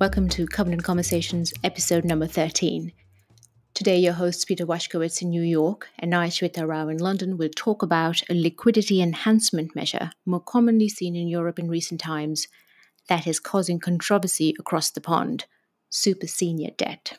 Welcome to Covenant Conversations, episode number 13. Today, your hosts Peter Washkowitz in New York and I, Shweta Rao in London, will talk about a liquidity enhancement measure more commonly seen in Europe in recent times that is causing controversy across the pond super senior debt.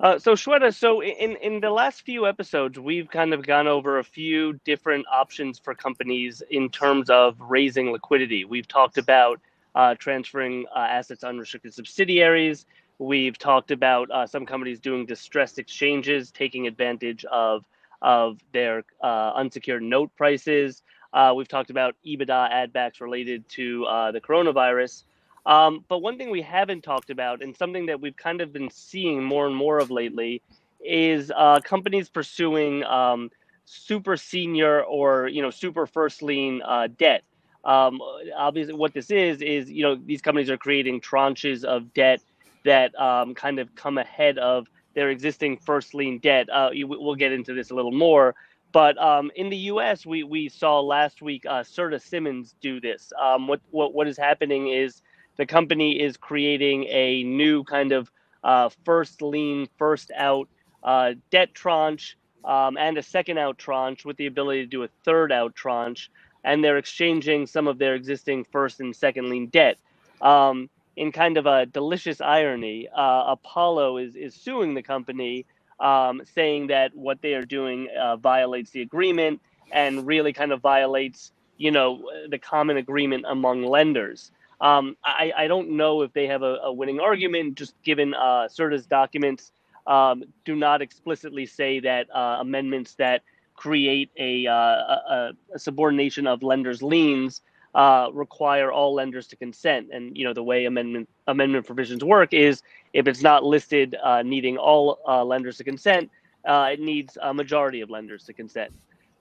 Uh, so Shweta, so in in the last few episodes, we've kind of gone over a few different options for companies in terms of raising liquidity. We've talked about uh, transferring uh, assets unrestricted subsidiaries. We've talked about uh, some companies doing distressed exchanges, taking advantage of of their uh, unsecured note prices. Uh, we've talked about EBITDA addbacks related to the coronavirus. Um, but one thing we haven't talked about, and something that we've kind of been seeing more and more of lately, is uh, companies pursuing um, super senior or you know super first lien uh, debt. Um, obviously, what this is is you know these companies are creating tranches of debt that um, kind of come ahead of their existing first lien debt. Uh, you, we'll get into this a little more. But um, in the U.S., we, we saw last week uh, Serta Simmons do this. Um, what, what what is happening is the company is creating a new kind of uh, first lien, first out uh, debt tranche um, and a second out tranche with the ability to do a third out tranche. And they're exchanging some of their existing first and second lien debt. Um, in kind of a delicious irony, uh, Apollo is, is suing the company, um, saying that what they are doing uh, violates the agreement and really kind of violates, you know, the common agreement among lenders. Um, I, I, don't know if they have a, a winning argument, just given uh, Serta's documents um, do not explicitly say that uh, amendments that create a, uh, a, a, subordination of lenders' liens uh, require all lenders to consent. And you know the way amendment amendment provisions work is if it's not listed uh, needing all uh, lenders to consent, it needs a majority of lenders to consent.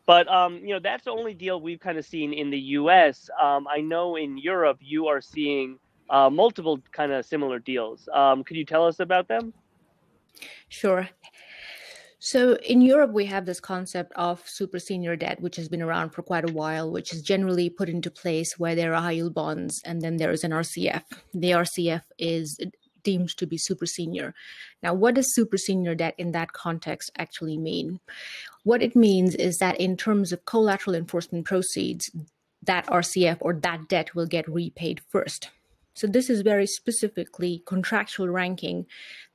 But um, you know that's the only deal we've kind of seen in the U.S. Um, I know in Europe you are seeing uh, multiple kind of similar deals. Um, could you tell us about them? Sure. So in Europe, we have this concept of super senior debt, which has been around for quite a while, which is generally put into place where there are high yield bonds and then there is an RCF. The RCF is deemed to be super senior. Now, what does super senior debt in that context actually mean? What it means is that in terms of collateral enforcement proceeds, that RCF or that debt will get repaid first. So, this is very specifically contractual ranking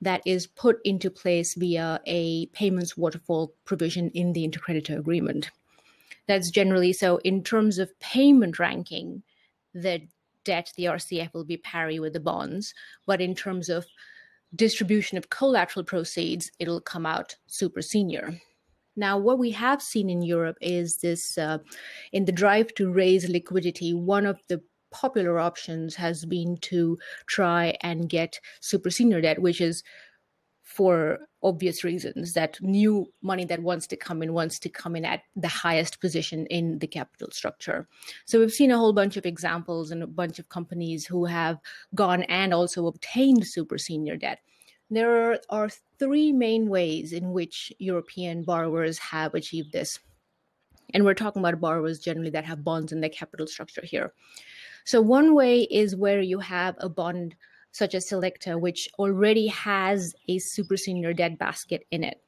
that is put into place via a payments waterfall provision in the intercreditor agreement. That's generally so, in terms of payment ranking, the debt, the RCF will be pari with the bonds. But in terms of distribution of collateral proceeds, it'll come out super senior. Now, what we have seen in Europe is this uh, in the drive to raise liquidity, one of the popular options has been to try and get super senior debt, which is for obvious reasons that new money that wants to come in wants to come in at the highest position in the capital structure. So we've seen a whole bunch of examples and a bunch of companies who have gone and also obtained super senior debt. There are three main ways in which European borrowers have achieved this. And we're talking about borrowers generally that have bonds in their capital structure here. So, one way is where you have a bond such as Selecta, which already has a super senior debt basket in it.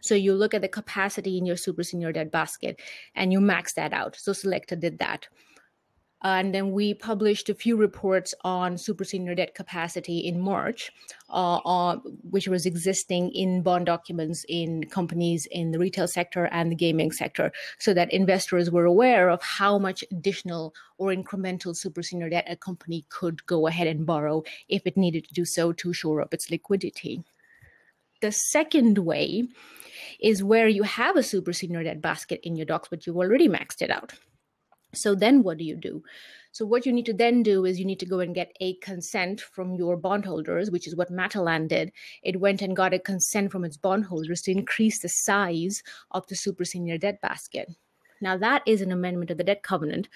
So you look at the capacity in your super senior debt basket and you max that out. So Selecta did that and then we published a few reports on super senior debt capacity in March, uh, uh, which was existing in bond documents in companies in the retail sector and the gaming sector, so that investors were aware of how much additional or incremental super senior debt a company could go ahead and borrow if it needed to do so to shore up its liquidity. The second way is where you have a super senior debt basket in your docs, but you've already maxed it out. So then what do you do? So what you need to then do is you need to go and get a consent from your bondholders, which is what Matalan did. It went and got a consent from its bondholders to increase the size of the super senior debt basket. Now that is an amendment of the debt covenant,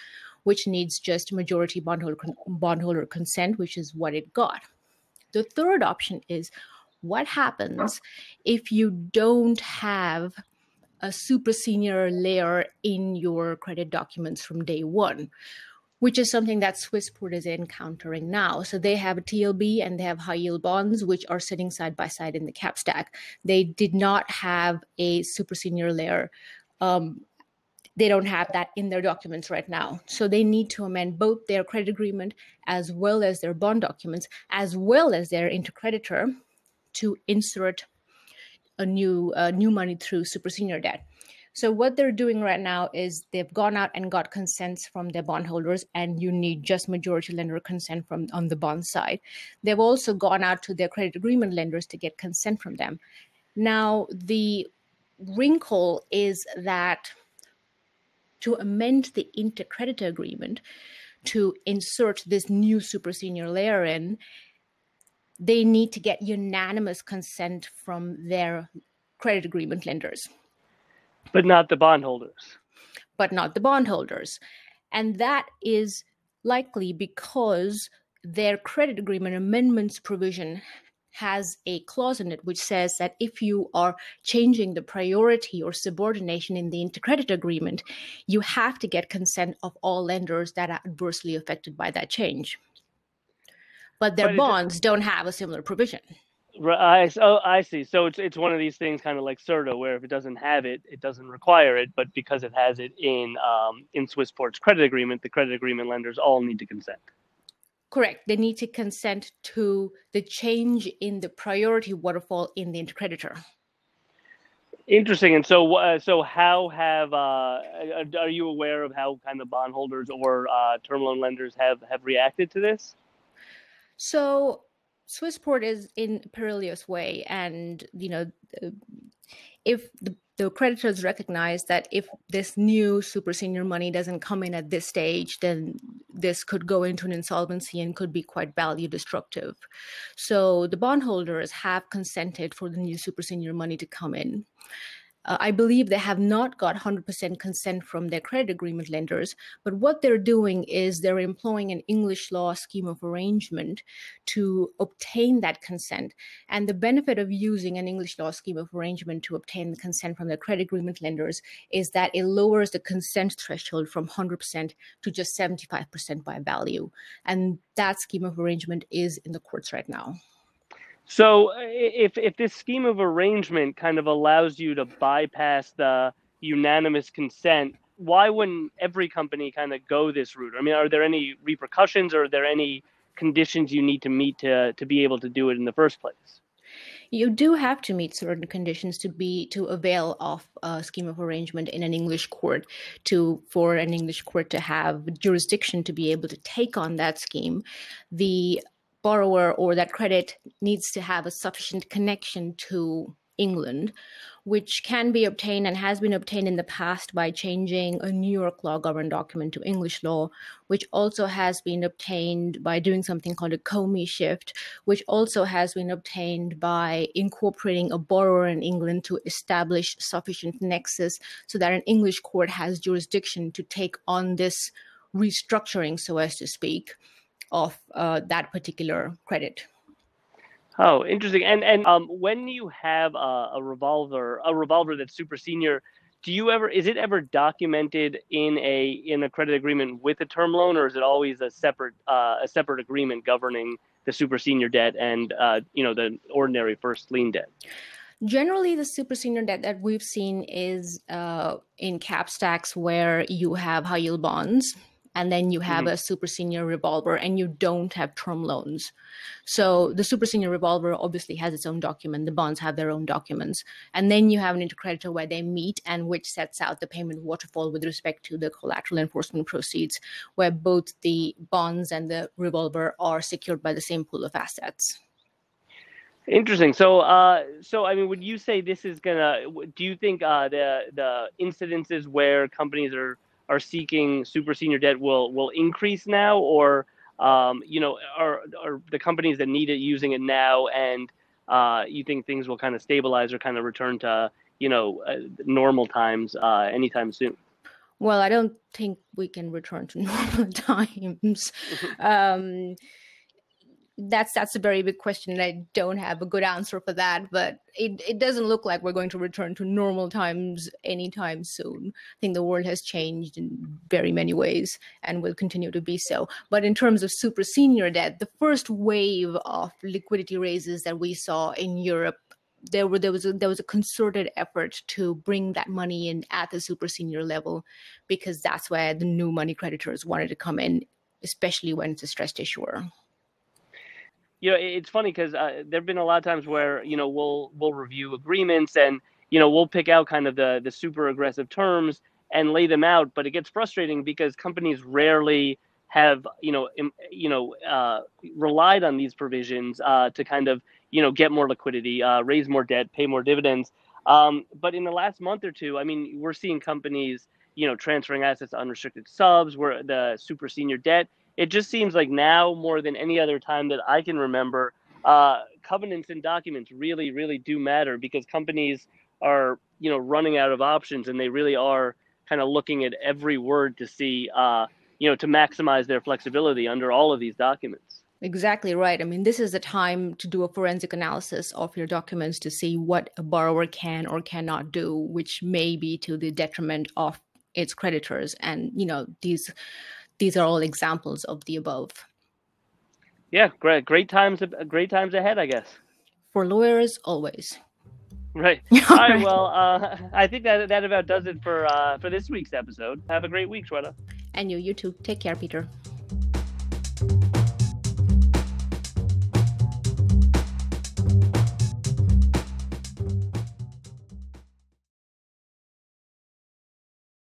which needs just majority bondholder bondholder consent, which is what it got. The third option is what happens if you don't have a super senior layer in your credit documents from day one. which is something that Swissport is encountering now. So they have a TLB and they have high yield bonds, which are sitting side by side in the cap stack. They did not have a super senior layer. Um, they don't have that in their documents right now. So they need to amend both their credit agreement as well as their bond documents, as well as their intercreditor to insert a new uh, new money through super senior debt. So what they're doing right now is they've gone out and got consents from their bondholders, and you need just majority lender consent from on the bond side. They've also gone out to their credit agreement lenders to get consent from them. Now the wrinkle is that to amend the intercreditor agreement to insert this new super senior layer in, they need to get unanimous consent from their credit agreement lenders. But not the bondholders. But not the bondholders. And that is likely because their credit agreement amendments provision has a clause in it which says that if you are changing the priority or subordination in the intercredit agreement, you have to get consent of all lenders that are adversely affected by that change. But their but bonds don't have a similar provision. I, oh, I see. So it's it's one of these things, kind of like Serta, where if it doesn't have it, it doesn't require it. But because it has it in um, in Swissport's credit agreement, the credit agreement lenders all need to consent. Correct. They need to consent to the change in the priority waterfall in the intercreditor. Interesting. And so, uh, so how have uh, are you aware of how kind of bondholders or uh, term loan lenders have have reacted to this? So Swissport is in a perilous way, and you know, uh, if the, the creditors recognize that if this new super senior money doesn't come in at this stage, then this could go into an insolvency and could be quite value destructive. So the bondholders have consented for the new super senior money to come in. Uh, I believe they have not got 100% consent from their credit agreement lenders, but what they're doing is they're employing an English law scheme of arrangement to obtain that consent. And the benefit of using an English law scheme of arrangement to obtain the consent from their credit agreement lenders is that it lowers the consent threshold from 100% to just 75% by value. And that scheme of arrangement is in the courts right now. So uh, if if this scheme of arrangement kind of allows you to bypass the unanimous consent, why wouldn't every company kind of go this route? I mean, are there any repercussions or are there any conditions you need to meet to to be able to do it in the first place? You do have to meet certain conditions to be to avail of a scheme of arrangement in an English court to for an English court to have jurisdiction to be able to take on that scheme. The borrower or that credit needs to have a sufficient connection to England, which can be obtained and has been obtained in the past by changing a New York law governed document to English law, which also has been obtained by doing something called a COMI shift, which also has been obtained by incorporating a borrower in England to establish sufficient nexus so that an English court has jurisdiction to take on this restructuring, so as to speak of uh, that particular credit. Oh, interesting. And and um, when you have a, a, revolver, a revolver that's super senior, do you ever is it ever documented in a in a credit agreement with a term loan, or is it always a separate uh, a separate agreement governing the super senior debt and uh, you know the ordinary first lien debt? Generally, the super senior debt that we've seen is uh, in cap stacks where you have high yield bonds and then you have mm-hmm. a super senior revolver and you don't have term loans. So the super senior revolver obviously has its own document, the bonds have their own documents. And then you have an intercreditor where they meet and which sets out the payment waterfall with respect to the collateral enforcement proceeds, where both the bonds and the revolver are secured by the same pool of assets. Interesting. So, uh, so I mean, would you say this is gonna? Do you think uh, the the incidences where companies are are seeking super senior debt will will increase now, or um, you know, are are the companies that need it using it now, and uh, you think things will kind of stabilize or kind of return to you know uh, normal times uh, anytime soon? Well, I don't think we can return to normal times. um, that's that's a very big question and i don't have a good answer for that but it, it doesn't look like we're going to return to normal times anytime soon. I think the world has changed in very many ways and will continue to be so. But in terms of super senior debt the first wave of liquidity raises that we saw in europe there were there was a, there was a concerted effort to bring that money in at the super senior level because that's where the new money creditors wanted to come in especially when it's a stressed issuer you know, it's funny because uh, there've been a lot of times where you know we'll we'll review agreements and you know we'll pick out kind of the the super aggressive terms and lay them out, but it gets frustrating because companies rarely have you know Im, you know uh, relied on these provisions uh, to kind of you know get more liquidity, uh, raise more debt, pay more dividends. Um, but in the last month or two, I mean, we're seeing companies you know transferring assets to unrestricted subs, where the super senior debt it just seems like now more than any other time that I can remember, uh, covenants and documents really, really do matter because companies are, you know, running out of options and they really are kind of looking at every word to see, uh, you know, to maximize their flexibility under all of these documents. Exactly right. I mean, this is the time to do a forensic analysis of your documents to see what a borrower can or cannot do, which may be to the detriment of its creditors. And, you know, these these are all examples of the above. Yeah, great, great times, great times ahead, I guess. For lawyers, always. Right. all right. Well, uh, I think that that about does it for uh, for this week's episode. Have a great week, Shweta. And you, you too. Take care, Peter.